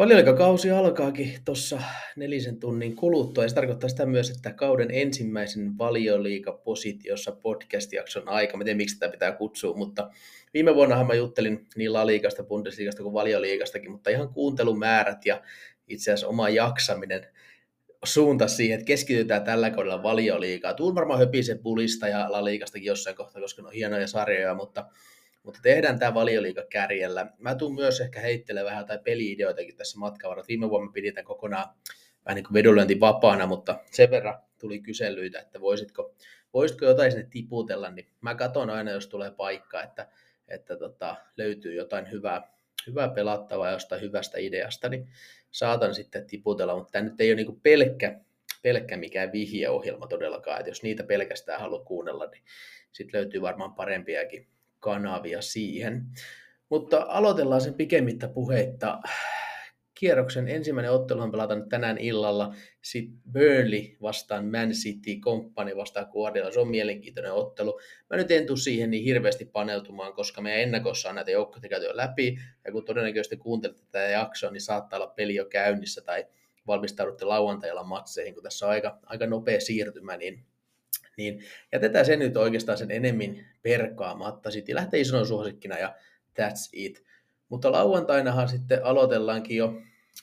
Valioliigakausi alkaakin tuossa nelisen tunnin kuluttua, ja se tarkoittaa sitä myös, että kauden ensimmäisen valioliigapositiossa podcast-jakson aika, mä tiedän miksi tätä pitää kutsua, mutta viime vuonnahan mä juttelin niin La Liigasta, Bundesliigasta kuin valioliigastakin, mutta ihan kuuntelumäärät ja itse asiassa oma jaksaminen suunta siihen, että keskitytään tällä kaudella valioliigaa. Tuun varmaan höpisen pulista ja La Liigastakin jossain kohtaa, koska ne on hienoja sarjoja, mutta mutta tehdään tämä valioliiga kärjellä. Mä tuun myös ehkä heittelemään vähän tai peliideoitakin tässä matkan Viime vuonna pidin tämän kokonaan vähän niin kuin vedonlyönti vapaana, mutta sen verran tuli kyselyitä, että voisitko, voisitko jotain sinne tiputella, niin mä katson aina, jos tulee paikka, että, että tota, löytyy jotain hyvää, hyvää pelattavaa jostain hyvästä ideasta, niin saatan sitten tiputella, mutta tämä nyt ei ole niin pelkkä, pelkkä mikään vihjeohjelma todellakaan, että jos niitä pelkästään haluaa kuunnella, niin sitten löytyy varmaan parempiakin kanavia siihen. Mutta aloitellaan sen pikemmittä puheitta. Kierroksen ensimmäinen ottelu pelataan tänään illalla. Sitten Burnley vastaan Man City, Company vastaan Guardiola. Se on mielenkiintoinen ottelu. Mä nyt en tule siihen niin hirveästi paneutumaan, koska meidän ennakossa on näitä joukkoja käyty jo läpi. Ja kun todennäköisesti kuuntelette tätä jaksoa, niin saattaa olla peli jo käynnissä tai valmistaudutte lauantailla matseihin, kun tässä on aika, aika nopea siirtymä, niin niin jätetään se nyt oikeastaan sen enemmän perkaamatta. Sitten lähtee ison suosikkina ja that's it. Mutta lauantainahan sitten aloitellaankin jo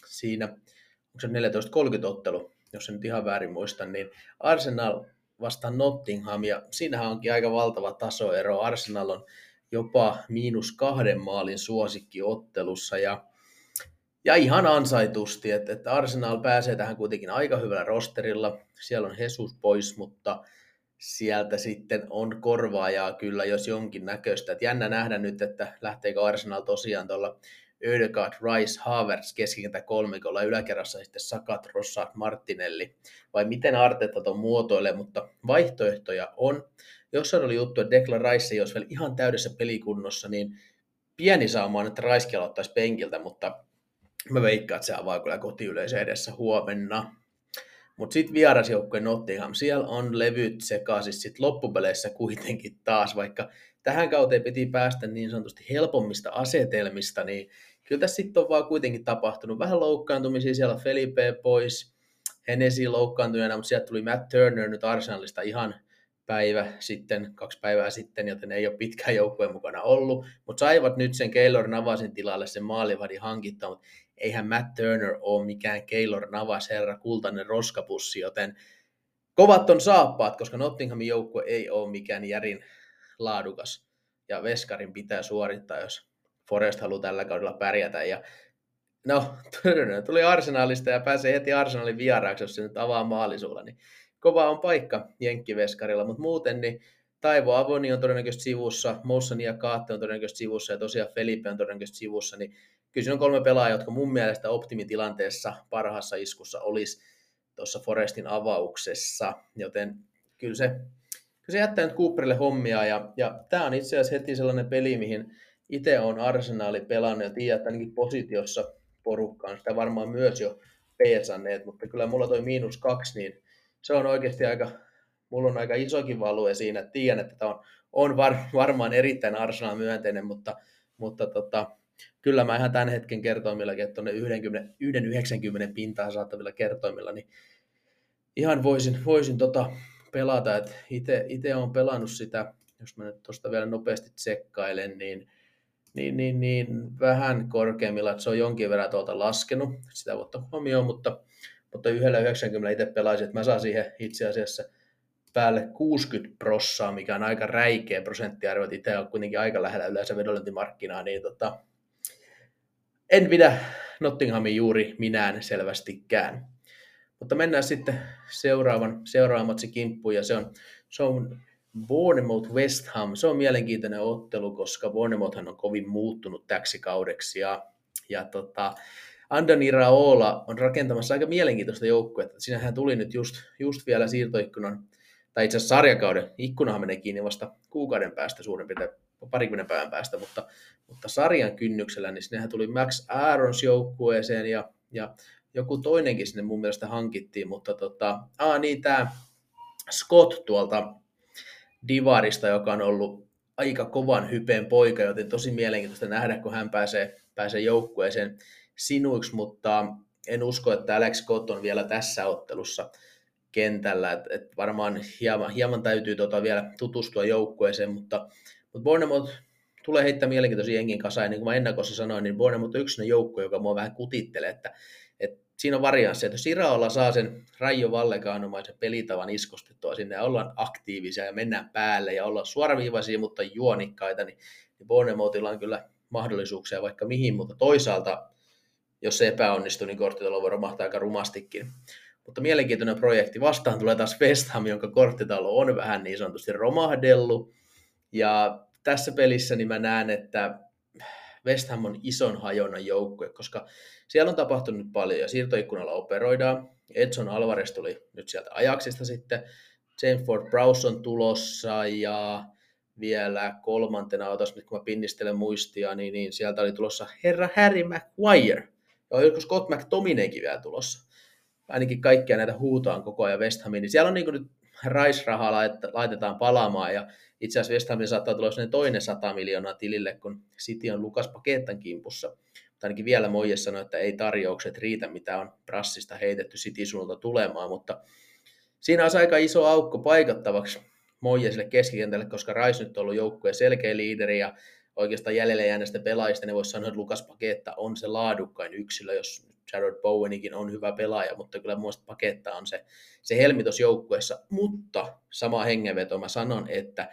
siinä, onko se 14.30 ottelu, jos sen nyt ihan väärin muistan, niin Arsenal vastaan Nottingham, ja siinähän onkin aika valtava tasoero. Arsenal on jopa miinus kahden maalin suosikki ottelussa, ja, ja ihan ansaitusti, että, että Arsenal pääsee tähän kuitenkin aika hyvällä rosterilla. Siellä on Jesus pois, mutta sieltä sitten on korvaajaa kyllä, jos jonkin näköistä. Et jännä nähdä nyt, että lähteekö Arsenal tosiaan tuolla Ödegaard, Rice, Havertz keskikentä kolmikolla yläkerrassa sitten Sakat, Rossard, Martinelli, vai miten Arteta tuon muotoilee, mutta vaihtoehtoja on. Jossain oli juttu, että Declan Rice ei olisi vielä ihan täydessä pelikunnossa, niin pieni saamaan, että Rice aloittaisi penkiltä, mutta mä veikkaan, että se avaa kyllä kotiyleisö edessä huomenna. Mutta sitten vierasjoukkojen Nottingham, siellä on levyt sekaisin sitten loppupeleissä kuitenkin taas, vaikka tähän kauteen piti päästä niin sanotusti helpommista asetelmista, niin kyllä tässä sitten on vaan kuitenkin tapahtunut vähän loukkaantumisia, siellä Felipe pois, Hennesi loukkaantuneena, mutta sieltä tuli Matt Turner nyt Arsenalista ihan päivä sitten, kaksi päivää sitten, joten ei ole pitkään joukkueen mukana ollut, mutta saivat nyt sen Keylor Navasin tilalle sen maalivadin hankittaa, mutta eihän Matt Turner ole mikään Keylor Navas herra, kultainen roskapussi, joten kovat on saappaat, koska Nottinghamin joukkue ei ole mikään järin laadukas, ja Veskarin pitää suorittaa, jos Forest haluaa tällä kaudella pärjätä, ja no, Turner tuli Arsenalista ja pääsee heti Arsenalin vieraaksi, jos se nyt avaa maalisuulla, niin kova on paikka Jenkkiveskarilla, mutta muuten niin Taivo Avoni on todennäköisesti sivussa, Moussani ja Kaatte on todennäköisesti sivussa ja tosiaan Felipe on todennäköisesti sivussa, niin kyllä siinä on kolme pelaajaa, jotka mun mielestä optimitilanteessa parhaassa iskussa olisi tuossa Forestin avauksessa, joten kyllä se, kyllä se jättää nyt Cooperille hommia ja, ja tämä on itse asiassa heti sellainen peli, mihin itse on arsenaali pelannut ja tiedän, että ainakin positiossa porukkaan sitä varmaan myös jo peesanneet, mutta kyllä mulla toi miinus kaksi, niin se on oikeasti aika, mulla on aika isokin value siinä, että tiedän, että tämä on, on var, varmaan erittäin Arsenal myönteinen, mutta, mutta tota, kyllä mä ihan tämän hetken kertoimillakin, että tuonne 1,90 pintaan saattavilla kertoimilla, niin ihan voisin, voisin tota pelata, itse olen pelannut sitä, jos mä nyt tuosta vielä nopeasti tsekkailen, niin, niin, niin, niin vähän korkeammilla, että se on jonkin verran tuolta laskenut, sitä voi ottaa huomioon, mutta, mutta yhdellä 90 itse pelaisin, että mä saan siihen itse asiassa päälle 60 prossaa, mikä on aika räikeä prosenttiarvo, että itse on kuitenkin aika lähellä yleensä vedonlyöntimarkkinaa, niin tota, en pidä Nottinghamin juuri minään selvästikään. Mutta mennään sitten seuraavan, seuraavan kimppuun, ja se on, se on Bournemouth West Ham. Se on mielenkiintoinen ottelu, koska Bournemouth on kovin muuttunut täksi kaudeksi, ja, ja tota, Andoni Raola on rakentamassa aika mielenkiintoista joukkuetta. Siinähän tuli nyt just, just vielä siirtoikkunan, tai itse asiassa sarjakauden, ikkunahan menee kiinni vasta kuukauden päästä suurin piirtein parikymmenen päivän päästä, mutta, mutta sarjan kynnyksellä, niin sinnehän tuli Max Aarons joukkueeseen ja, ja joku toinenkin sinne mun mielestä hankittiin, mutta tota, aa, niin tämä Scott tuolta Divarista, joka on ollut aika kovan hypeen poika, joten tosi mielenkiintoista nähdä, kun hän pääsee, pääsee joukkueeseen sinuiksi, mutta en usko, että Alex Scott on vielä tässä ottelussa kentällä. Et, et varmaan hieman, hieman täytyy tota vielä tutustua joukkueeseen, mutta, mutta Bournemouth tulee heittää mielenkiintoisia jengin kasaan. Ja niin kuin mä ennakossa sanoin, niin Bournemouth on yksi joukko, joka mua vähän kutittelee, että, että siinä on varianssi, että jos Iraolla saa sen Raijo Vallekaanomaisen pelitavan iskostettua sinne ja ollaan aktiivisia ja mennään päälle ja ollaan suoraviivaisia, mutta juonikkaita, niin, niin Bournemouthilla on kyllä mahdollisuuksia vaikka mihin, mutta toisaalta jos se epäonnistuu, niin korttitalo voi romahtaa aika rumastikin. Mutta mielenkiintoinen projekti. Vastaan tulee taas West Ham, jonka korttitalo on vähän niin sanotusti romahdellut. Ja tässä pelissä niin mä näen, että West Ham on ison hajonnan joukkue, koska siellä on tapahtunut paljon ja siirtoikkunalla operoidaan. Edson Alvarez tuli nyt sieltä ajaksista sitten. James Ford Browse on tulossa ja vielä kolmantena, otas nyt kun mä pinnistelen muistia, niin, niin sieltä oli tulossa herra Harry Maguire. Ja joskus Scott McTominaykin vielä tulossa. Ainakin kaikkia näitä huutaan koko ajan West Hamiin. Niin siellä on niin nyt Rice-rahaa laitetaan palaamaan ja itse asiassa West Hamin saattaa tulla toinen 100 miljoonaa tilille, kun City on Lukas Pakettan kimpussa. Mutta ainakin vielä Moije sanoi, että ei tarjoukset riitä, mitä on prassista heitetty City suunnalta tulemaan, mutta siinä on aika iso aukko paikattavaksi Moijesille keskikentälle, koska Rice nyt on ollut joukkueen selkeä liideri ja oikeastaan jäljelle jääneistä pelaajista, niin voisi sanoa, että Lukas Paketta on se laadukkain yksilö, jos Jared Bowenikin on hyvä pelaaja, mutta kyllä muista Paketta on se, se helmitos joukkueessa. Mutta sama hengenveto mä sanon, että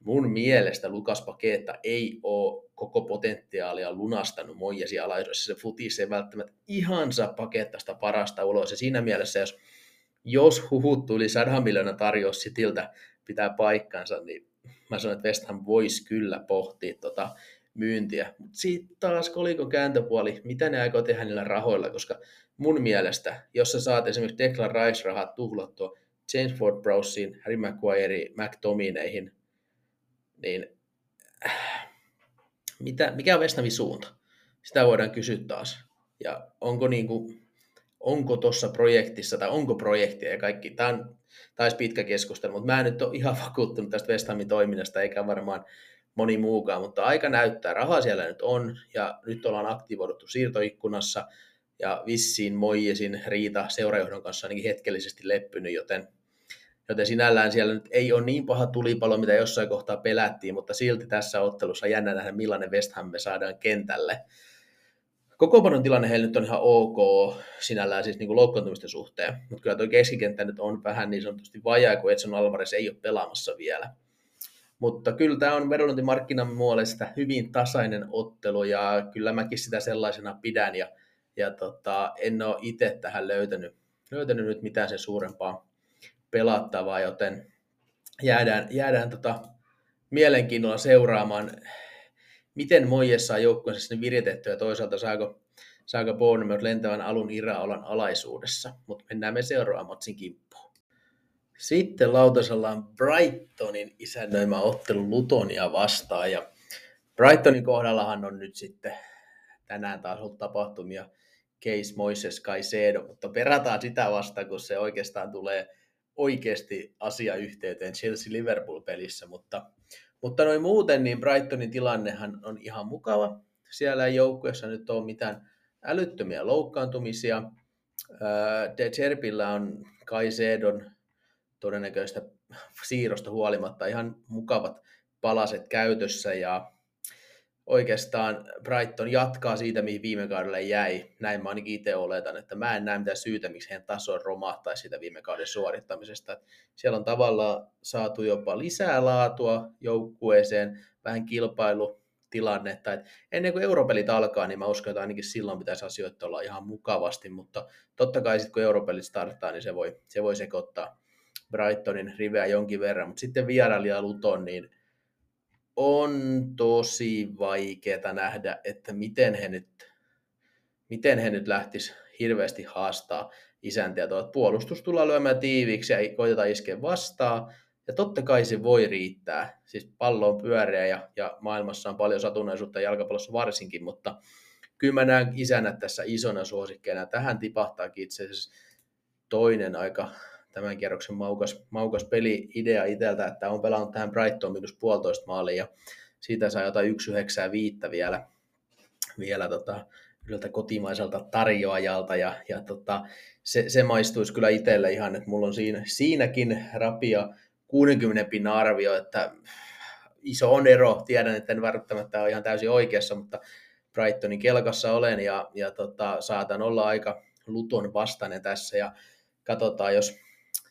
mun mielestä Lukas Paketta ei ole koko potentiaalia lunastanut Moijesi alaisuudessa. Se futis ei välttämättä ihan saa Pakettasta parasta ulos. Ja siinä mielessä, jos, jos huhut yli 100 miljoonaa tarjous Sitiltä pitää paikkansa, niin mä sanon, että West Ham voisi kyllä pohtia tota myyntiä. Mutta sitten taas kolikon kääntöpuoli, mitä ne aikoo tehdä niillä rahoilla, koska mun mielestä, jos sä saat esimerkiksi Declan Rice-rahat tuhlattua James Ford Browsiin, Harry Maguire, McTominayhin, niin äh, mitä, mikä on West Hamin suunta? Sitä voidaan kysyä taas. Ja onko niinku, onko tuossa projektissa, tai onko projektia ja kaikki. Tämä on taisi pitkä keskustelu, mutta mä en nyt ole ihan vakuuttunut tästä West Hamin toiminnasta, eikä varmaan moni muukaan, mutta aika näyttää. Rahaa siellä nyt on, ja nyt ollaan aktivoiduttu siirtoikkunassa, ja vissiin Moijesin riita seurajohdon kanssa ainakin hetkellisesti leppynyt, joten, joten sinällään siellä nyt ei ole niin paha tulipalo, mitä jossain kohtaa pelättiin, mutta silti tässä ottelussa jännä nähdä, millainen West Ham me saadaan kentälle. Kokopanon tilanne heillä nyt on ihan ok sinällään siis niin loukkaantumisten suhteen, mutta kyllä tuo keskikenttä nyt on vähän niin sanotusti vajaa, kun Edson Alvarez ei ole pelaamassa vielä. Mutta kyllä tämä on vedonlyöntimarkkinan muolesta hyvin tasainen ottelu ja kyllä mäkin sitä sellaisena pidän ja, ja tota, en ole itse tähän löytänyt, löytänyt nyt mitään sen suurempaa pelattavaa, joten jäädään, jäädään tota mielenkiinnolla seuraamaan miten Moijes saa joukkueensa sinne viritettyä ja toisaalta saako, saako Bournemouth lentävän alun Iraolan alaisuudessa. Mutta mennään me seuraavaan matsin kimppuun. Sitten lautasella on Brightonin isännöimä ottelu Lutonia vastaan ja Brightonin kohdallahan on nyt sitten tänään taas ollut tapahtumia Case Moises Caicedo, mutta perataan sitä vasta, kun se oikeastaan tulee oikeasti asiayhteyteen Chelsea-Liverpool-pelissä, mutta mutta noin muuten, niin Brightonin tilannehan on ihan mukava. Siellä ei joukkueessa nyt ole mitään älyttömiä loukkaantumisia. De Cherpillä on Kaisedon todennäköistä siirrosta huolimatta ihan mukavat palaset käytössä ja oikeastaan Brighton jatkaa siitä, mihin viime kaudella jäi. Näin mä ainakin itse oletan, että mä en näe mitään syytä, miksi heidän taso romahtaisi siitä viime kauden suorittamisesta. Siellä on tavallaan saatu jopa lisää laatua joukkueeseen, vähän kilpailutilannetta. Et ennen kuin europelit alkaa, niin mä uskon, että ainakin silloin pitäisi asioita olla ihan mukavasti, mutta totta kai sitten kun europelit starttaa, niin se voi, se voi sekoittaa Brightonin riveä jonkin verran, mutta sitten vierailija Luton, niin on tosi vaikeaa nähdä, että miten he nyt, miten he nyt lähtis hirveästi haastaa isäntiä. Tuo puolustus tullaan lyömään tiiviiksi ja koitetaan iskeä vastaan. Ja totta kai se voi riittää. Siis pallo on pyöreä ja, ja maailmassa on paljon satunnaisuutta jalkapallossa varsinkin, mutta kyllä mä näen isänä tässä isona suosikkeena. Tähän tipahtaakin itse asiassa toinen aika tämän kierroksen maukas, maukas peli-idea itseltä, että on pelannut tähän Brighton minus puolitoista maalia ja siitä saa jotain 1,95 vielä, vielä tota, yhdeltä kotimaiselta tarjoajalta ja, ja tota, se, se, maistuisi kyllä itselle ihan, että mulla on siinä, siinäkin rapia 60 pinnan arvio, että iso on ero, tiedän, että en välttämättä ole ihan täysin oikeassa, mutta Brightonin kelkassa olen ja, ja tota, saatan olla aika Luton vastainen tässä ja katsotaan, jos,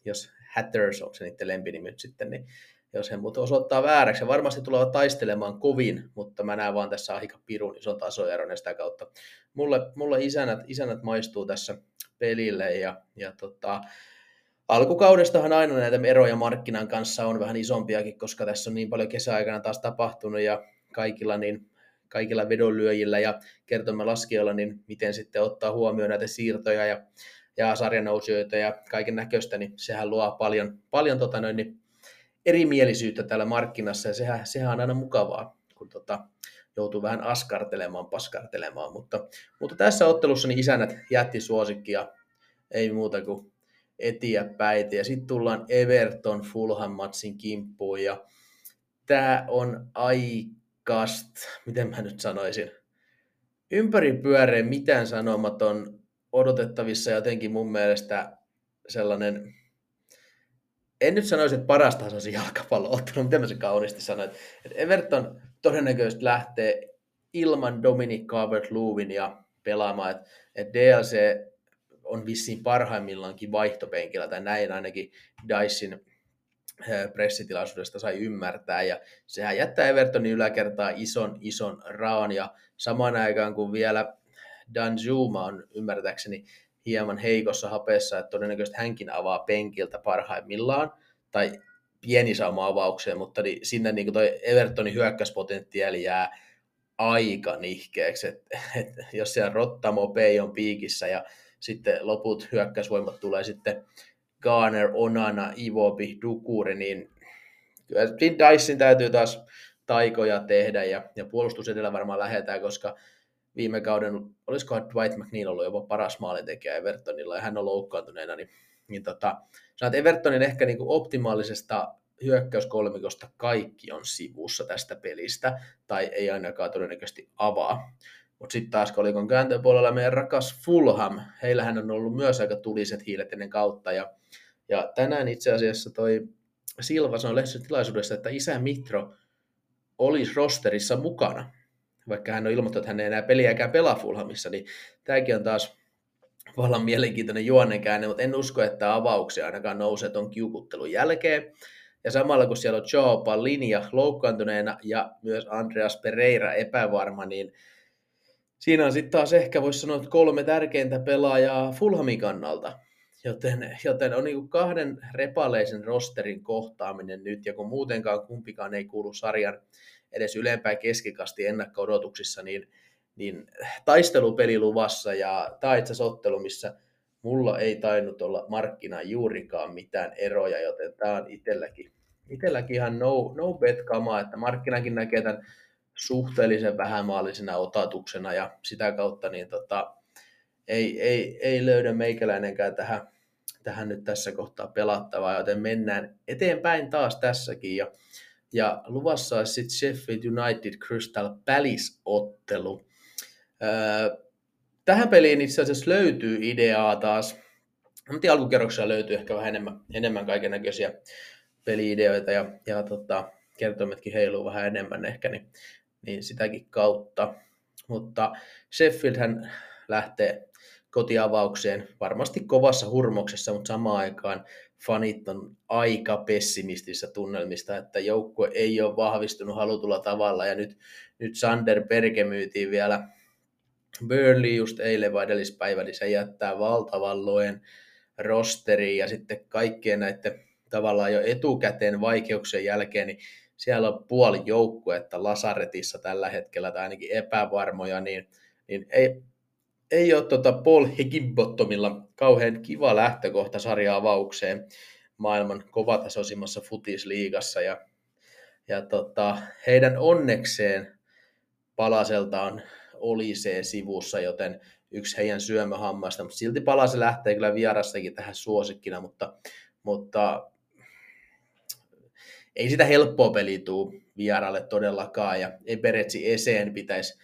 jos Hatters, onko se niiden lempinimi nyt sitten, niin jos he muut osoittaa vääräksi. Ja varmasti tulevat taistelemaan kovin, mutta mä näen vaan tässä aika pirun ison tasoeron ja sitä kautta. Mulle, mulle isänät, isänät maistuu tässä pelille ja, ja tota, alkukaudestahan aina näitä eroja markkinan kanssa on vähän isompiakin, koska tässä on niin paljon kesäaikana taas tapahtunut ja kaikilla, niin, kaikilla vedonlyöjillä ja kertomalaskijoilla, niin miten sitten ottaa huomioon näitä siirtoja ja, ja sarjanousijoita ja kaiken näköistä, niin sehän luo paljon, paljon tota noin, niin erimielisyyttä täällä markkinassa ja sehän, sehän on aina mukavaa, kun tota, joutuu vähän askartelemaan, paskartelemaan, mutta, mutta tässä ottelussa niin isänät jätti suosikkia, ei muuta kuin etiä päitä. Ja sitten tullaan Everton Fulham matsin kimppuun ja tämä on aikast, miten mä nyt sanoisin, ympäripyöreä mitään sanomaton odotettavissa jotenkin mun mielestä sellainen en nyt sanoisi, että paras tasoisi jalkapalloottelu, miten mä se kauniisti sanoin, että Everton todennäköisesti lähtee ilman Dominic Calvert-Lewin ja pelaamaan, että, että DLC on vissiin parhaimmillaankin vaihtopenkillä, tai näin ainakin eh, pressitilaisuudesta sai ymmärtää, ja sehän jättää Evertonin yläkertaa ison, ison raan, ja samaan aikaan kun vielä Dan Zuma on ymmärtääkseni hieman heikossa hapessa, että todennäköisesti hänkin avaa penkiltä parhaimmillaan, tai pieni sauma avaukseen, mutta niin sinne niin toi Evertonin hyökkäyspotentiaali jää aika nihkeeksi, että et, jos siellä Rottamo P on piikissä ja sitten loput hyökkäysvoimat tulee sitten Garner, Onana, Ivobi, Dukuri, niin kyllä Dyson täytyy taas taikoja tehdä ja, ja puolustus edellä varmaan lähetään, koska viime kauden, olisikohan Dwight McNeil ollut jopa paras maalintekijä Evertonilla ja hän on loukkaantuneena, niin, niin tota, sanoit Evertonin ehkä niin kuin optimaalisesta hyökkäyskolmikosta kaikki on sivussa tästä pelistä, tai ei ainakaan todennäköisesti avaa. Mutta sitten taas kolikon kääntöpuolella meidän rakas Fulham, heillähän on ollut myös aika tuliset hiilet ennen kautta, ja, ja tänään itse asiassa toi Silva sanoi tilaisuudessa, että isä Mitro olisi rosterissa mukana vaikka hän on ilmoittanut, että hän ei enää peliäkään pelaa Fulhamissa, niin tämäkin on taas vallan mielenkiintoinen juonenkäänne, mutta en usko, että avauksia ainakaan nousee tuon kiukuttelun jälkeen. Ja samalla kun siellä on Joe linja loukkaantuneena ja myös Andreas Pereira epävarma, niin siinä on sitten taas ehkä voisi sanoa että kolme tärkeintä pelaajaa Fulhamin kannalta. Joten, joten on niin kahden repaleisen rosterin kohtaaminen nyt, ja kun muutenkaan kumpikaan ei kuulu sarjan edes ylempään keskikasti ennakko-odotuksissa, niin, niin taistelupeli luvassa ja tämä ottelu, missä mulla ei tainnut olla markkinaan juurikaan mitään eroja, joten tämä on itselläkin, itselläkin ihan no, no bet kamaa, että markkinakin näkee tämän suhteellisen vähämaallisena otatuksena ja sitä kautta niin tota, ei, ei, ei löydä meikäläinenkään tähän, tähän nyt tässä kohtaa pelattavaa, joten mennään eteenpäin taas tässäkin ja ja luvassa olisi sitten Sheffield United Crystal Palace-ottelu. Öö, tähän peliin itse asiassa löytyy ideaa taas. Mutta alkukerroksella löytyy ehkä vähän enemmän, enemmän kaiken näköisiä peliideoita ja, ja tota, kertoimetkin heiluu vähän enemmän ehkä, niin, niin sitäkin kautta. Mutta Sheffieldhän lähtee kotiavaukseen varmasti kovassa hurmoksessa, mutta samaan aikaan fanit on aika pessimistisissä tunnelmista, että joukkue ei ole vahvistunut halutulla tavalla. Ja nyt, nyt Sander Perke myytiin vielä Burnley just eilen vai edellispäivä, niin se jättää valtavan loen rosteriin. Ja sitten kaikkien näiden tavallaan jo etukäteen vaikeuksien jälkeen, niin siellä on puoli joukkuetta Lasaretissa tällä hetkellä tai ainakin epävarmoja, niin, niin ei, ei ole tota Paul Higginbottomilla kauhean kiva lähtökohta sarja-avaukseen maailman kovatasoisimmassa futisliigassa. Ja, ja tota, heidän onnekseen palaseltaan oli se sivussa, joten yksi heidän syömähammasta, mutta silti palase lähtee kyllä vierassakin tähän suosikkina, mutta, mutta ei sitä helppoa peliä tuu vieralle todellakaan, ja Eberetsi Eseen pitäisi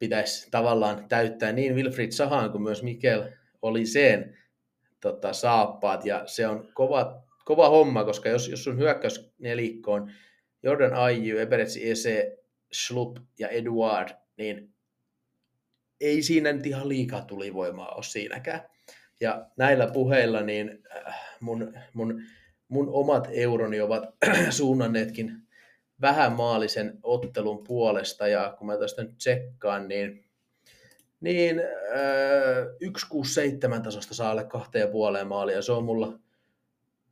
pitäisi tavallaan täyttää niin Wilfried Sahan kuin myös Mikel oli sen tota, saappaat, ja se on kova, kova homma, koska jos, jos sun hyökkäys nelikkoon Jordan Ayew, Eberetsi Ese, Schlup ja Eduard, niin ei siinä nyt ihan liikaa tulivoimaa ole siinäkään. Ja näillä puheilla niin äh, mun, mun, mun omat euroni ovat suunnanneetkin vähän maalisen ottelun puolesta, ja kun mä tästä nyt tsekkaan, niin, niin äh, 167 tasosta saa alle kahteen puoleen maalia, se on mulla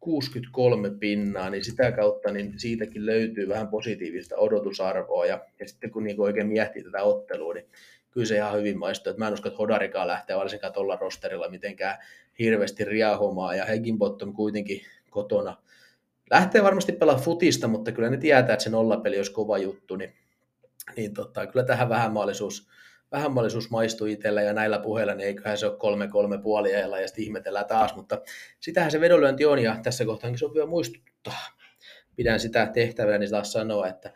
63 pinnaa, niin sitä kautta niin siitäkin löytyy vähän positiivista odotusarvoa, ja, ja sitten kun niin oikein miettii tätä ottelua, niin kyllä se ihan hyvin maistuu. Mä en usko, että Hodarikaan lähtee varsinkaan tuolla rosterilla mitenkään hirveästi riahomaan, ja Heginbottom kuitenkin kotona lähtee varmasti pelaa futista, mutta kyllä ne tietää, että se nollapeli olisi kova juttu, niin, niin tota, kyllä tähän vähän mahdollisuus, vähän mahdollisuus maistuu itsellä ja näillä puheilla, niin eiköhän se ole kolme kolme puoliajalla ja sitten ihmetellään taas, mutta sitähän se vedonlyönti on ja tässä kohtaankin sopii muistuttaa. Pidän sitä tehtävää, niin taas sanoa, että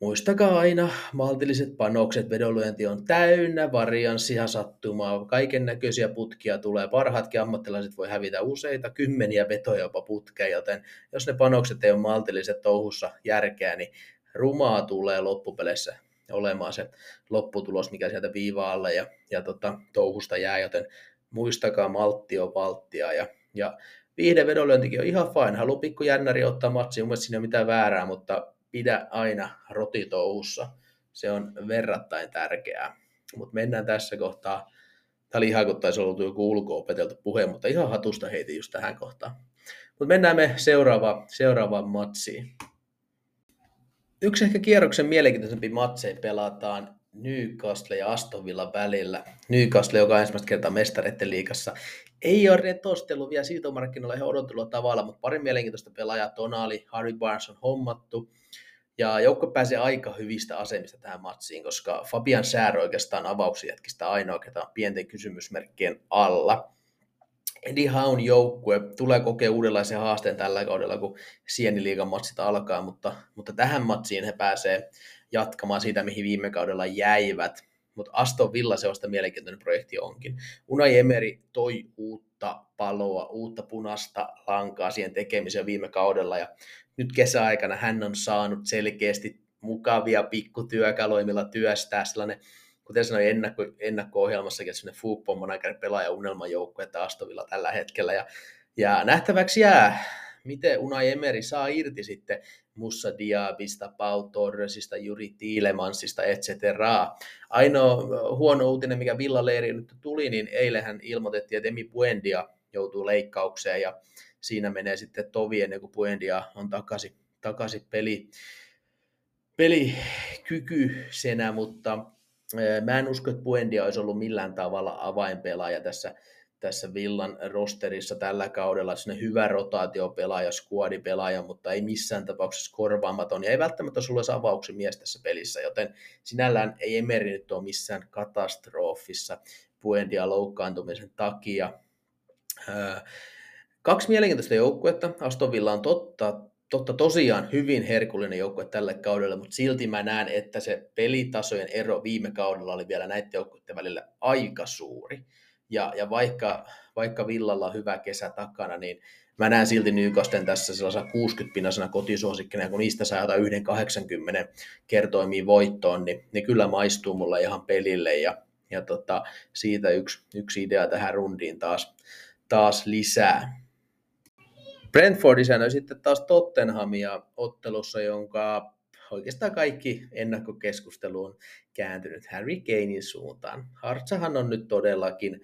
Muistakaa aina, maltilliset panokset, vedonlyönti on täynnä varianssia sattumaa, kaiken näköisiä putkia tulee, parhaatkin ammattilaiset voi hävitä useita, kymmeniä vetoja jopa putkeen, joten jos ne panokset ei ole maltilliset touhussa järkeä, niin rumaa tulee loppupeleissä olemaan se lopputulos, mikä sieltä viivaa alle ja, ja tota, touhusta jää, joten muistakaa maltti on valttia ja, ja viihde vedonlyöntikin on ihan fine, haluaa pikku jännäri ottaa matsiin, mun siinä ei ole mitään väärää, mutta pidä aina rotitouhussa. Se on verrattain tärkeää. Mutta mennään tässä kohtaa. Tämä oli ihan kuin taisi ollut joku ulko-opeteltu puhe, mutta ihan hatusta heitin just tähän kohtaan. Mutta mennään me seuraava, seuraavaan matsiin. Yksi ehkä kierroksen mielenkiintoisempi matseja pelataan Newcastle ja Aston Villa välillä. Newcastle, joka on ensimmäistä kertaa mestareiden liikassa, ei ole retostellut vielä siirtomarkkinoilla ihan odotetulla tavalla, mutta pari mielenkiintoista pelaajaa, Tonali, Harry Barnes on hommattu. Ja joukko pääsee aika hyvistä asemista tähän matsiin, koska Fabian Sär oikeastaan avauksen jätkistä ainoa, ketä on pienten kysymysmerkkien alla. Eddie Haun joukkue tulee kokea uudenlaisen haasteen tällä kaudella, kun Sieniliigan matsit alkaa, mutta, mutta tähän matsiin he pääsee jatkamaan siitä, mihin viime kaudella jäivät. Mutta Aston Villa se on sitä mielenkiintoinen projekti onkin. Unai Emeri toi uutta paloa, uutta punasta lankaa siihen tekemiseen viime kaudella, ja nyt kesäaikana hän on saanut selkeästi mukavia pikkutyökaluja, millä työstää sellainen, kuten sanoin ennakko, ennakko-ohjelmassakin, että sellainen football pelaaja unelmajoukko, että Astovilla tällä hetkellä. Ja, ja nähtäväksi jää, miten Unai Emeri saa irti sitten Mussa Diabista, Pau Torresista, Juri Tiilemansista, etc. Ainoa huono uutinen, mikä Villaleiri nyt tuli, niin eilähän ilmoitettiin, että Emi Buendia joutuu leikkaukseen ja siinä menee sitten tovi ennen kuin Buendia on takaisin, takaisin peli, pelikykyisenä, mutta mä en usko, että Buendia olisi ollut millään tavalla avainpelaaja tässä, tässä Villan rosterissa tällä kaudella. Se hyvä rotaatiopelaaja, skuadipelaaja, mutta ei missään tapauksessa korvaamaton ja ei välttämättä sulle olisi avauksen mies tässä pelissä, joten sinällään ei Emeri nyt ole missään katastrofissa Buendia loukkaantumisen takia. Kaksi mielenkiintoista joukkuetta. Aston Villa on totta, totta tosiaan hyvin herkullinen joukkue tälle kaudelle, mutta silti mä näen, että se pelitasojen ero viime kaudella oli vielä näiden joukkueiden välillä aika suuri. Ja, ja vaikka, vaikka Villalla on hyvä kesä takana, niin mä näen silti Nykasten tässä sellaisena 60-pinnasena kotisuosikkina, ja kun niistä saa yhden 80 kertoimiin voittoon, niin ne kyllä maistuu mulle ihan pelille, ja, ja tota, siitä yksi, yksi idea tähän rundiin taas, taas lisää. Brentford isännöi sitten taas Tottenhamia ottelussa, jonka oikeastaan kaikki ennakkokeskusteluun kääntynyt Harry Kanein suuntaan. Hartsahan on nyt todellakin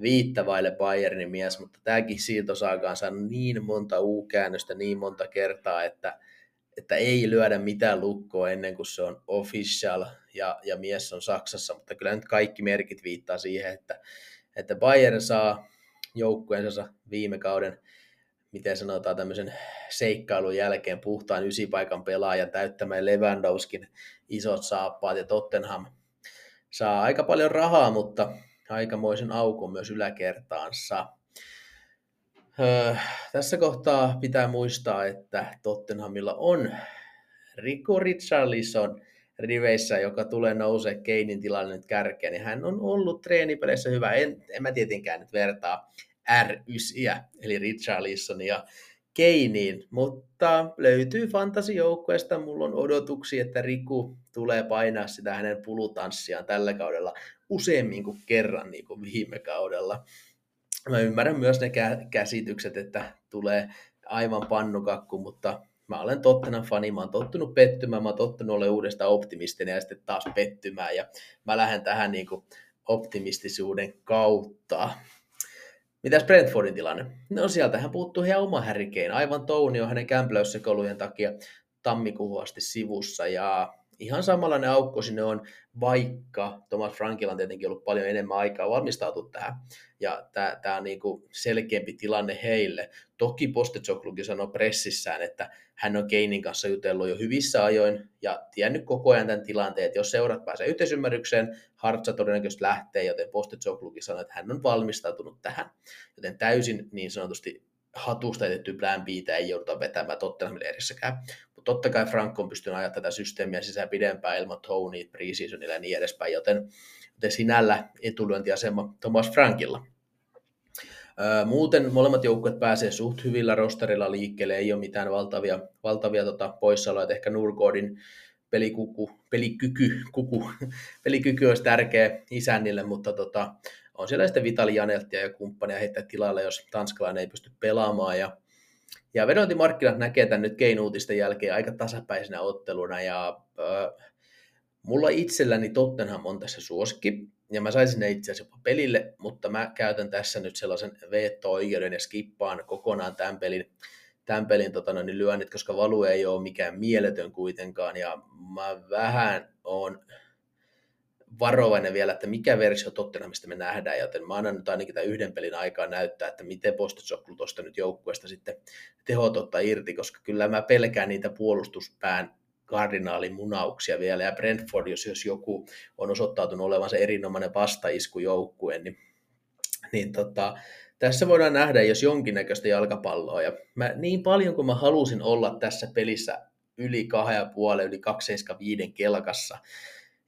viittavaille Bayernin mies, mutta tämäkin siirtosaakaan saanut niin monta U-käännöstä niin monta kertaa, että, että ei lyödä mitään lukkoa ennen kuin se on official ja, ja mies on Saksassa, mutta kyllä nyt kaikki merkit viittaa siihen, että, että Bayern saa joukkueensa viime kauden miten sanotaan, tämmöisen seikkailun jälkeen puhtaan ysipaikan pelaajan täyttämään Lewandowskin isot saappaat ja Tottenham saa aika paljon rahaa, mutta aikamoisen aukon myös yläkertaansa. Öö, tässä kohtaa pitää muistaa, että Tottenhamilla on Rico Richarlison riveissä, joka tulee nousee Keinin tilalle nyt kärkeen, niin hän on ollut treenipeleissä hyvä. En, en mä tietenkään nyt vertaa R9, eli Richarlisonia Keiniin, mutta löytyy fantasijoukkueesta. Mulla on odotuksia, että Riku tulee painaa sitä hänen pulutanssiaan tällä kaudella useammin kuin kerran niin kuin viime kaudella. Mä ymmärrän myös ne käsitykset, että tulee aivan pannukakku, mutta mä olen tottena fani, mä oon tottunut pettymään, mä oon tottunut olemaan uudestaan optimistina ja sitten taas pettymään ja mä lähden tähän niin kuin optimistisuuden kautta. Mitäs Brentfordin tilanne? No sieltähän puuttuu ihan oma härikein. Aivan Touni on hänen kämpläyssekolujen takia tammikuuhun asti sivussa ja ihan samanlainen aukko sinne on, vaikka Thomas Frankilla on tietenkin ollut paljon enemmän aikaa valmistautua tähän. Ja tämä on niinku selkeämpi tilanne heille. Toki Postecoglukin sanoi pressissään, että hän on Keinin kanssa jutellut jo hyvissä ajoin ja tiennyt koko ajan tämän tilanteen, että jos seurat pääsee yhteisymmärrykseen, Hartsa todennäköisesti lähtee, joten Postecoglukin sanoi, että hän on valmistautunut tähän. Joten täysin niin sanotusti hatusta jätetty plan B ei jouduta vetämään Tottenhamille edessäkään. Mutta totta kai Frank on pystynyt ajamaan tätä systeemiä sisään pidempään ilman Tony, preseasonilla ja niin edespäin, joten, joten sinällä etulyöntiasema Thomas Frankilla. Muuten molemmat joukkueet pääsee suht hyvillä rosterilla liikkeelle, ei ole mitään valtavia, valtavia tota, poissaoloja, että ehkä Nurgårdin pelikuku, pelikyky, kuku, pelikyky olisi tärkeä isännille, mutta tota, on siellä sitten Vitali Janeltia ja kumppania heittää tilalle, jos tanskalainen ei pysty pelaamaan. Ja, ja vedontimarkkinat näkee tämän nyt Kein-uutisten jälkeen aika tasapäisenä otteluna. Ja äh, mulla itselläni Tottenham on tässä suosikki, ja mä saisin ne itse asiassa jopa pelille, mutta mä käytän tässä nyt sellaisen veto-oikeuden ja skippaan kokonaan tämän pelin, tämän pelin tota, no, niin lyönnit, koska valu ei ole mikään mieletön kuitenkaan, ja mä vähän on varovainen vielä, että mikä versio Tottenhamista me nähdään, joten mä annan nyt ainakin tämän yhden pelin aikaa näyttää, että miten Postetsoklu tuosta nyt joukkueesta sitten tehot ottaa irti, koska kyllä mä pelkään niitä puolustuspään kardinaalin munauksia vielä, ja Brentford, jos, jos joku on osoittautunut olevansa erinomainen vastaiskujoukkue, niin, niin tota, tässä voidaan nähdä, jos jonkinnäköistä jalkapalloa, ja mä, niin paljon kuin mä halusin olla tässä pelissä yli 2,5, yli 2,75 kelkassa,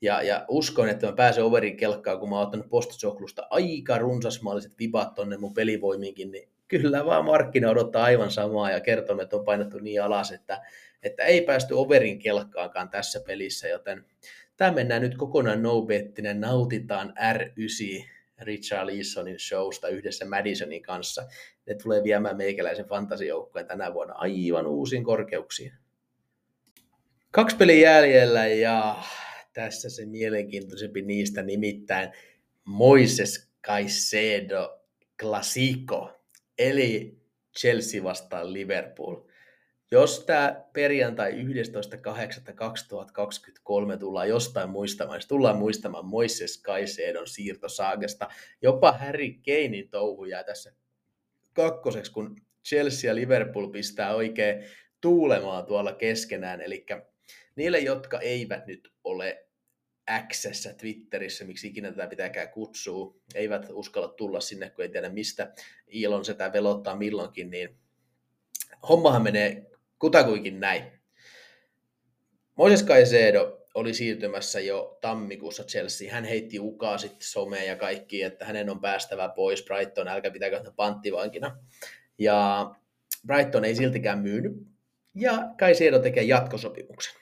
ja, ja uskon, että mä pääsen overin kelkkaan, kun mä oon ottanut postasoklusta aika runsasmaalliset vibat tonne mun pelivoimiinkin, niin kyllä vaan markkina odottaa aivan samaa ja kertoo, että on painettu niin alas, että, että ei päästy overin kelkkaankaan tässä pelissä, joten tämä mennään nyt kokonaan no nautitaan R9 Richard Leesonin showsta yhdessä Madisonin kanssa. Ne tulee viemään meikäläisen fantasijoukkueen tänä vuonna aivan uusiin korkeuksiin. Kaksi peliä jäljellä ja tässä se mielenkiintoisempi niistä, nimittäin Moises Caicedo Clasico, eli Chelsea vastaan Liverpool. Jos tämä perjantai 11.8.2023 tullaan jostain muistamaan, niin tullaan muistamaan Moises Caicedon siirtosaagesta. Jopa Harry Kanein touhu jää tässä kakkoseksi, kun Chelsea ja Liverpool pistää oikein tuulemaan tuolla keskenään. Eli niille, jotka eivät nyt ole x Twitterissä, miksi ikinä tätä pitääkään kutsua, eivät uskalla tulla sinne, kun ei tiedä mistä Ilon sitä velottaa milloinkin, niin hommahan menee kutakuinkin näin. Moises Caicedo oli siirtymässä jo tammikuussa Chelsea. Hän heitti ukaa sitten someen ja kaikki, että hänen on päästävä pois Brighton, älkää pitäkö häntä panttivankina. Ja Brighton ei siltikään myynyt. Ja Caicedo tekee jatkosopimuksen.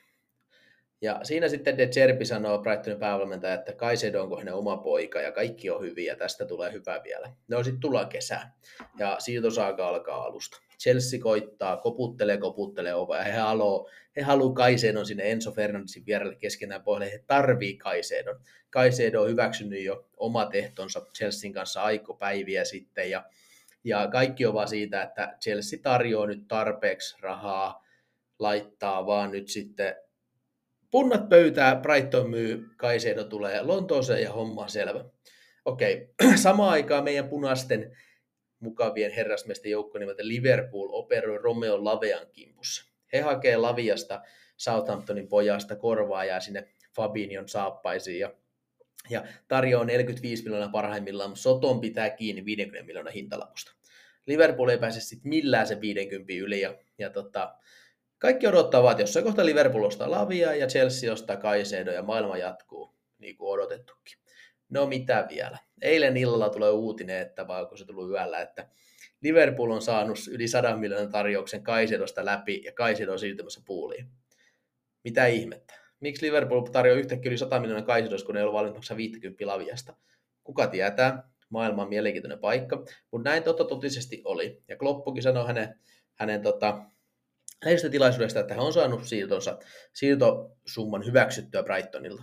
Ja siinä sitten De Zerbi sanoo Brightonin päävalmentaja, että Kaisedo onko hänen oma poika ja kaikki on hyviä ja tästä tulee hyvä vielä. No sitten tullaan kesään ja siirtosaaka alkaa alusta. Chelsea koittaa, koputtelee, koputtelee ovea he haluaa he haluaa Kaisedon sinne Enzo Fernandesin vierelle keskenään pohjalle. He tarvii Kaisedon. Kaisedo on hyväksynyt jo omat ehtonsa Chelsean kanssa aikopäiviä sitten ja, ja kaikki on vaan siitä, että Chelsea tarjoaa nyt tarpeeksi rahaa, laittaa vaan nyt sitten punnat pöytää, Brighton myy, Kaisedo tulee Lontooseen ja homma selvä. Okei, samaan aikaan meidän punaisten mukavien herrasmiesten joukko nimeltä Liverpool operoi Romeo Lavean kimpussa. He hakee Laviasta Southamptonin pojasta korvaa ja sinne Fabinion saappaisiin ja, ja tarjoaa 45 miljoonaa parhaimmillaan, mutta Soton pitää kiinni 50 miljoonaa hintalapusta. Liverpool ei pääse sitten millään se 50 yli ja, ja tota, Kaikki odottavat, että jossain kohta Liverpool ostaa Lavia ja Chelsea ostaa Kaisedo ja maailma jatkuu, niin kuin odotettukin. No mitä vielä? Eilen illalla tulee uutinen, että vai onko se tullut yöllä, että Liverpool on saanut yli 100 miljoonan tarjouksen Kaisedosta läpi ja Kaisedo on siirtymässä puuliin. Mitä ihmettä? Miksi Liverpool tarjoaa yhtäkkiä yli 100 miljoonaa Kaisedosta, kun ei ole valmiit maksaa 50 Laviasta? Kuka tietää? Maailman mielenkiintoinen paikka. Mutta näin totta totisesti oli. Ja Kloppukin sanoi hänen, hänen tota, lehdistötilaisuudesta, että hän on saanut siirtonsa, siirtosumman hyväksyttyä Brightonilta.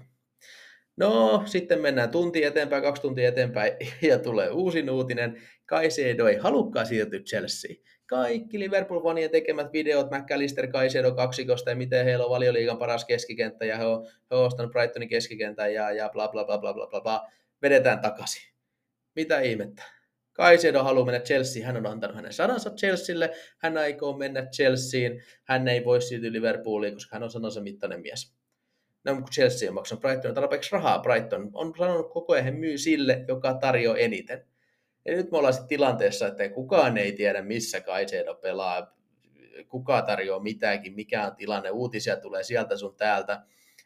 No, sitten mennään tunti eteenpäin, kaksi tuntia eteenpäin, ja tulee uusi uutinen. Kaisedo ei halukkaan siirtyä Chelsea. Kaikki Liverpool-fanien tekemät videot McAllister Kaisedo kaksikosta ja miten heillä on valioliigan paras keskikenttä ja he on, he on ostanut Brightonin keskikentän ja, ja bla bla bla bla bla bla bla. Vedetään takaisin. Mitä ihmettä? Kaisedo haluaa mennä Chelsea, hän on antanut hänen sanansa Chelsealle, hän aikoo mennä Chelseaan, hän ei voi siirtyä Liverpooliin, koska hän on sanansa mittainen mies. No, kun Chelsea on maksanut Brightonin tarpeeksi rahaa, Brighton on sanonut koko ajan, myy sille, joka tarjoaa eniten. Ja nyt me ollaan sitten tilanteessa, että kukaan ei tiedä, missä Kaisedo pelaa, kuka tarjoaa mitäkin, mikä on tilanne, uutisia tulee sieltä sun täältä,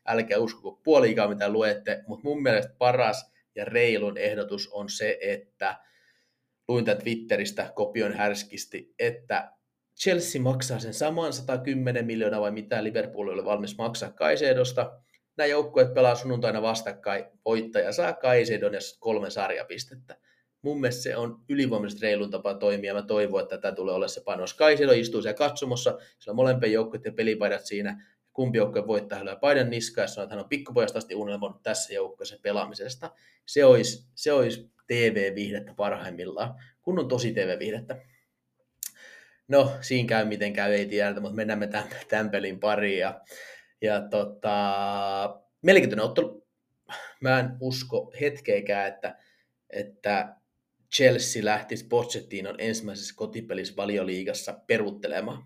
älkää usko puoliikaa mitä luette, mutta mun mielestä paras ja reilun ehdotus on se, että luin tämän Twitteristä, kopion härskisti, että Chelsea maksaa sen saman 110 miljoonaa vai mitä Liverpool oli valmis maksaa Kaisedosta. Nämä joukkueet pelaa sunnuntaina vastakkain, voittaja saa Kaisedon ja kolme sarjapistettä. Mun mielestä se on ylivoimaisesti reilun tapa toimia. Mä toivon, että tätä tulee olla se panos. Kaisedo istuu siellä katsomossa, sillä on molempien joukkueet ja pelipaidat siinä. Kumpi joukkue voittaa, hän paidan niskaa ja sanoo, että hän on pikkupojasta asti unelmoinut tässä joukkueessa pelaamisesta. Se olisi, se olisi TV-viihdettä parhaimmillaan, kun on tosi TV-viihdettä. No, siinä käy miten käy, ei tiedä, mutta mennään me tämän, tämän pelin pariin. Ja, ja tota, mielenkiintoinen ottelu. Mä en usko hetkeäkään, että, että Chelsea lähtisi Pochettinon ensimmäisessä kotipelissä valioliigassa peruttelemaan.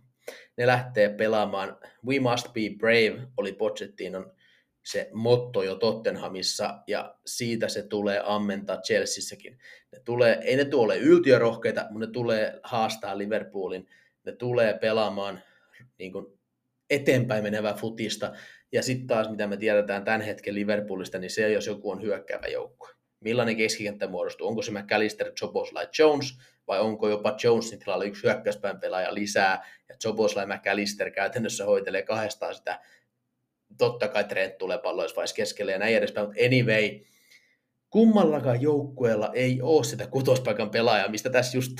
Ne lähtee pelaamaan We must be brave, oli Pochettinon se motto jo Tottenhamissa, ja siitä se tulee ammentaa Chelseassäkin. Ne tulee, ei ne tule yltiörohkeita, mutta ne tulee haastaa Liverpoolin, ne tulee pelaamaan niin kuin eteenpäin menevää futista, ja sitten taas, mitä me tiedetään tämän hetken Liverpoolista, niin se, jos joku on hyökkäävä joukkue. Millainen keskikenttä muodostuu? Onko se McAllister, Joboslai, Jones, vai onko jopa Jonesin tilalla yksi hyökkäyspäin pelaaja lisää, ja Joboslai McAllister käytännössä hoitelee kahdestaan sitä totta kai Trent tulee palloissa vai keskelle ja näin edespäin, mutta anyway, kummallakaan joukkueella ei ole sitä kutospaikan pelaajaa, mistä tässä just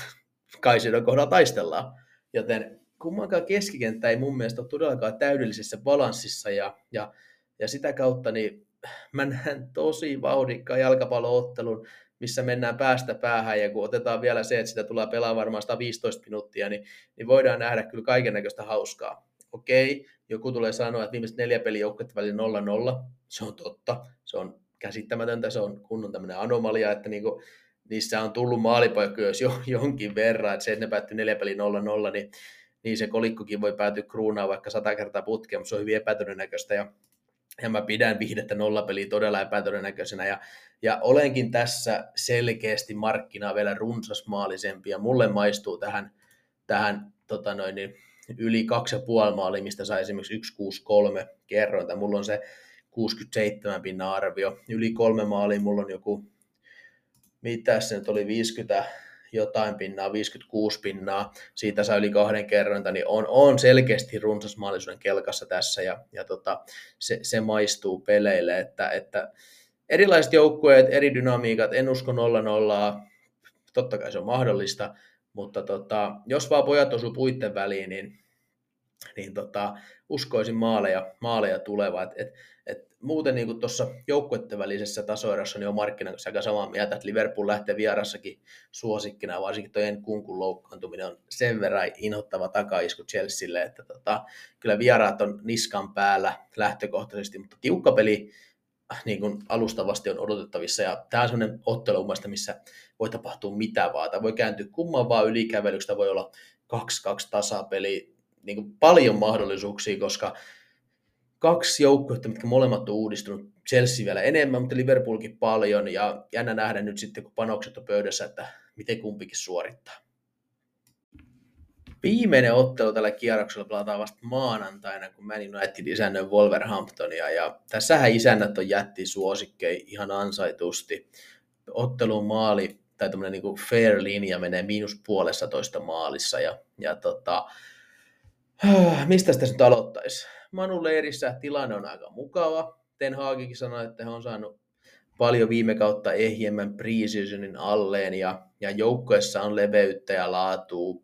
Kaisidon kohdalla taistellaan. Joten kummankaan keskikenttä ei mun mielestä ole todellakaan täydellisessä balanssissa ja, ja, ja sitä kautta niin mä näen tosi vauhdikkaan jalkapalloottelun, missä mennään päästä päähän ja kun otetaan vielä se, että sitä tulee pelaa varmaan 115 minuuttia, niin, niin voidaan nähdä kyllä kaiken näköistä hauskaa. Okei, joku tulee sanoa, että viimeiset neljä pelijoukkuetta välillä 0-0. Se on totta. Se on käsittämätöntä. Se on kunnon tämmöinen anomalia, että niinku, niissä on tullut maalipaikkoja jos jo, jonkin verran. Että se, että ne päättyy neljä peli 0-0, niin, niin se kolikkokin voi päätyä kruunaan vaikka sata kertaa putkeen, mutta se on hyvin epätodennäköistä. Ja, ja mä pidän vihdettä nollapeliä todella epätodennäköisenä. Ja, ja olenkin tässä selkeästi markkinaa vielä runsasmaalisempi. Ja mulle maistuu tähän, tähän tota noin, niin, yli 2,5 maali, mistä sai esimerkiksi 163 kerrointa. Mulla on se 67 pinnan arvio. Yli kolme maalia mulla on joku, mitä se nyt oli, 50 jotain pinnaa, 56 pinnaa, siitä saa yli kahden kerrointa, niin on, on selkeästi runsas mahdollisuuden kelkassa tässä ja, ja tota, se, se, maistuu peleille, että, että erilaiset joukkueet, eri dynamiikat, en usko 0-0, totta kai se on mahdollista, mutta tota, jos vaan pojat osuu puitten väliin, niin, niin tota, uskoisin maaleja, maaleja tuleva. Et, et, et muuten niin tuossa joukkueiden välisessä tasoerossa niin on markkinan aika samaa mieltä, että Liverpool lähtee vierassakin suosikkina, varsinkin tuo kunkun loukkaantuminen on sen verran inhottava takaisku Chelsealle, että tota, kyllä vieraat on niskan päällä lähtökohtaisesti, mutta tiukka peli niin kuin alustavasti on odotettavissa. Ja tämä on sellainen ottelu missä voi tapahtua mitä vaan. Tai voi kääntyä kumman vaan ylikävelyksi, voi olla 2-2 tasapeli. Niin kuin paljon mahdollisuuksia, koska kaksi joukkuetta, mitkä molemmat on uudistunut, Chelsea vielä enemmän, mutta Liverpoolkin paljon, ja jännä nähdä nyt sitten, kun panokset on pöydässä, että miten kumpikin suorittaa. Viimeinen ottelu tällä kierroksella pelataan vasta maanantaina, kun Man United isännöi Wolverhamptonia. Ja tässähän isännät on jätti suosikkei ihan ansaitusti. Ottelun maali tai tämmöinen niin fair linja menee miinus puolessa toista maalissa. Ja, ja tota, mistä tässä nyt aloittaisi? Manu Leirissä tilanne on aika mukava. Ten Haagikin sanoi, että he on saanut paljon viime kautta ehjemmän preseasonin alleen ja, ja joukkueessa on leveyttä ja laatua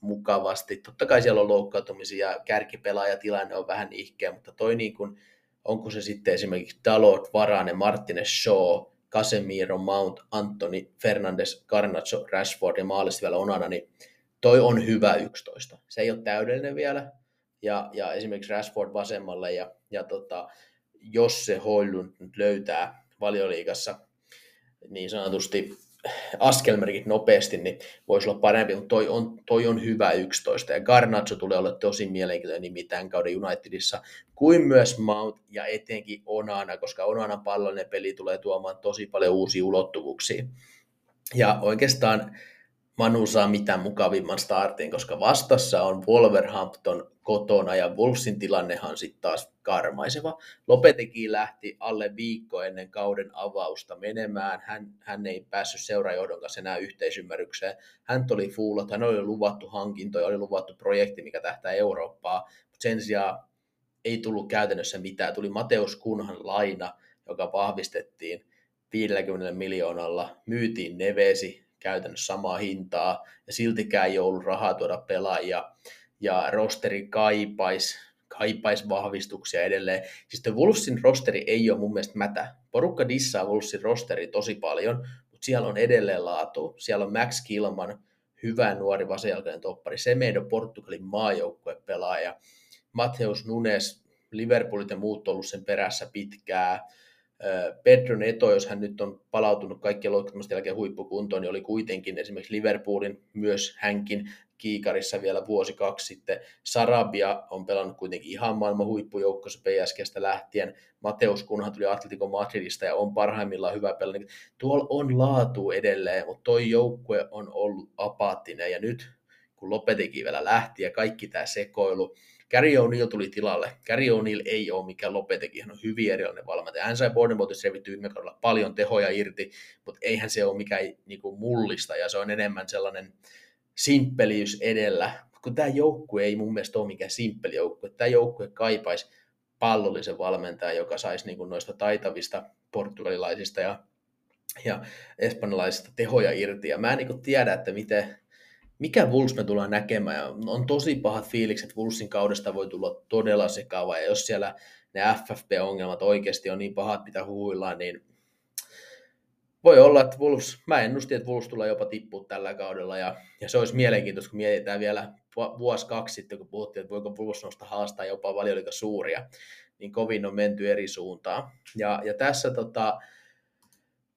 mukavasti. Totta kai siellä on loukkaantumisia ja kärkipelaajatilanne on vähän ihkeä, mutta toi niin kuin, onko se sitten esimerkiksi Dalot, Varane, Martinez, Shaw, Casemiro, Mount, Anthony, Fernandes, Garnacho, Rashford ja maalista vielä Onana, niin toi on hyvä 11. Se ei ole täydellinen vielä, ja, ja esimerkiksi Rashford vasemmalle, ja, ja tota, jos se Hoylund nyt löytää valioliigassa niin sanotusti askelmerkit nopeasti, niin voisi olla parempi, mutta toi on, toi on hyvä 11. Ja Garnacho tulee olla tosi mielenkiintoinen nimi tämän kauden Unitedissa, kuin myös Mount ja etenkin Onana, koska Onanan pallollinen peli tulee tuomaan tosi paljon uusia ulottuvuuksia. Ja oikeastaan Manu saa mitään mukavimman startin, koska vastassa on Wolverhampton kotona ja Wolfsin tilannehan sitten taas karmaiseva. Lopeteki lähti alle viikko ennen kauden avausta menemään. Hän, hän ei päässyt seurajohdon kanssa enää yhteisymmärrykseen. Hän oli fuulat, hän oli luvattu hankintoja, oli luvattu projekti, mikä tähtää Eurooppaa, sen sijaan ei tullut käytännössä mitään. Tuli Mateus Kunhan laina, joka vahvistettiin 50 miljoonalla, myytiin Nevesi, käytännössä samaa hintaa, ja siltikään ei ollut rahaa tuoda pelaajia, ja rosteri kaipais, kaipais vahvistuksia edelleen. Siis Wolfsin rosteri ei ole mun mielestä mätä. Porukka dissaa Wolfsin rosteri tosi paljon, mutta siellä on edelleen laatu. Siellä on Max Kilman, hyvä nuori vasenjalkainen toppari. Semedo, Portugalin maajoukkuepelaaja. Mateus Nunes, Liverpoolit ja muut ollut sen perässä pitkää. Pedro Neto, jos hän nyt on palautunut kaikkien loukkaantumisten jälkeen huippukuntoon, niin oli kuitenkin esimerkiksi Liverpoolin myös hänkin kiikarissa vielä vuosi kaksi sitten. Sarabia on pelannut kuitenkin ihan maailman huippujoukkossa PSGstä lähtien. Mateus kunhan tuli Atletico Madridista ja on parhaimmillaan hyvä pelaaja. Tuolla on laatu edelleen, mutta toi joukkue on ollut apaattinen ja nyt kun Lopetikin vielä lähti ja kaikki tämä sekoilu, Gary O'Neill tuli tilalle. Gary O'Neill ei ole mikään Lopeteki, hän on hyvin erilainen valmentaja. Hän sai Bournemouthissa revitty viime kaudella paljon tehoja irti, mutta eihän se ole mikään niin kuin mullista ja se on enemmän sellainen simppeliys edellä. Kun tämä joukkue ei mun mielestä ole mikään simppeli joukkue. Tämä joukkue kaipaisi pallollisen valmentajan, joka saisi niin kuin noista taitavista portugalilaisista ja, ja espanjalaisista tehoja irti. Ja mä en niin tiedä, että miten, mikä Wolves me tullaan näkemään. Ja on tosi pahat fiilikset, Wolvesin kaudesta voi tulla todella sekava, ja jos siellä ne FFP-ongelmat oikeasti on niin pahat, mitä huhuillaan, niin voi olla, että Wolves, mä ennustin, että Wolves tulee jopa tippua tällä kaudella, ja, ja se olisi mielenkiintoista, kun mietitään vielä vuosi kaksi sitten, kun puhuttiin, että voiko Wolves nostaa haastaa jopa valioliiga suuria, niin kovin on menty eri suuntaan. Ja, ja tässä tota,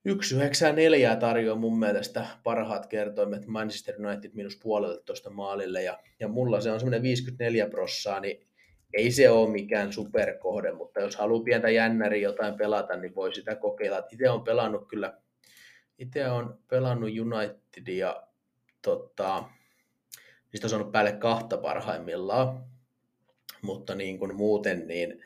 1,94 tarjoaa mun mielestä parhaat kertoimet Manchester United minus puolelle tuosta maalille ja, ja mulla se on semmoinen 54 prossaa, niin ei se ole mikään superkohde, mutta jos haluaa pientä jännäri jotain pelata, niin voi sitä kokeilla. Itse on pelannut kyllä, itse on pelannut Unitedia, tota, niistä on saanut päälle kahta parhaimmillaan, mutta niin kuin muuten, niin,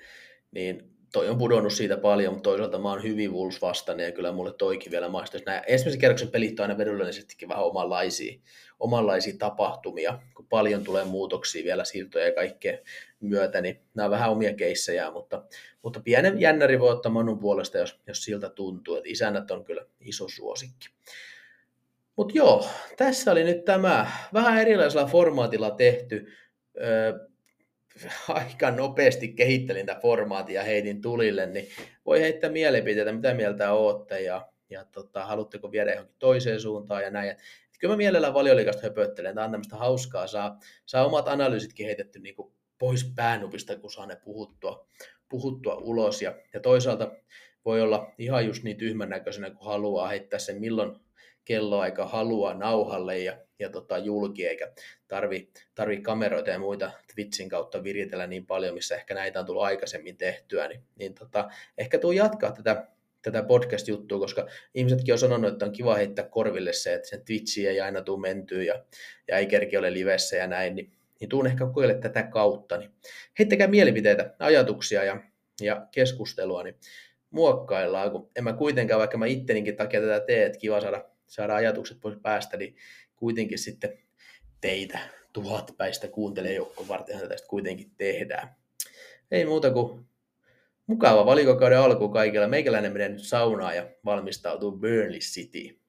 niin toi on pudonnut siitä paljon, mutta toisaalta mä oon hyvin Wolves vastainen ja kyllä mulle toikin vielä maistuisi. Nämä ensimmäisen kerroksen pelit on aina vedollisestikin vähän omanlaisia, omanlaisia tapahtumia, kun paljon tulee muutoksia vielä siirtoja ja kaikkea myötä, niin nämä on vähän omia keissejä, mutta, mutta pienen jännäri voi ottaa Manun puolesta, jos, jos siltä tuntuu, että isännät on kyllä iso suosikki. Mutta joo, tässä oli nyt tämä vähän erilaisella formaatilla tehty aika nopeasti kehittelin tätä formaatia heitin tulille, niin voi heittää mielipiteitä, mitä mieltä olette ja, ja tota, haluatteko viedä johonkin toiseen suuntaan ja näin. Et, kyllä mä mielellään valioliikasta höpöttelen, tämä on tämmöistä hauskaa, saa, saa omat analyysitkin heitetty niin kuin pois päänupista, kun saa ne puhuttua, puhuttua ulos ja, ja toisaalta voi olla ihan just niin tyhmän näköisenä, kun haluaa heittää sen milloin kelloaika haluaa nauhalle ja, ja tota, julki, eikä tarvi, tarvi kameroita ja muita Twitchin kautta viritellä niin paljon, missä ehkä näitä on tullut aikaisemmin tehtyä, niin, niin tota, ehkä tuu jatkaa tätä tätä podcast-juttua, koska ihmisetkin on sanonut, että on kiva heittää korville se, että sen Twitchi ei aina tule mentyä ja, ja ei kerki ole livessä ja näin, niin, niin tuun ehkä kokeile tätä kautta. Niin heittäkää mielipiteitä, ajatuksia ja, ja keskustelua, niin muokkaillaan, kun en mä kuitenkaan, vaikka mä itteninkin takia tätä tee, että kiva saada, saada ajatukset pois päästä, niin kuitenkin sitten teitä tuhat päistä kuuntelijajoukko varten tästä kuitenkin tehdään. Ei muuta kuin mukava valikokauden alku kaikilla. Meikäläinen menee nyt saunaan ja valmistautuu Burnley City.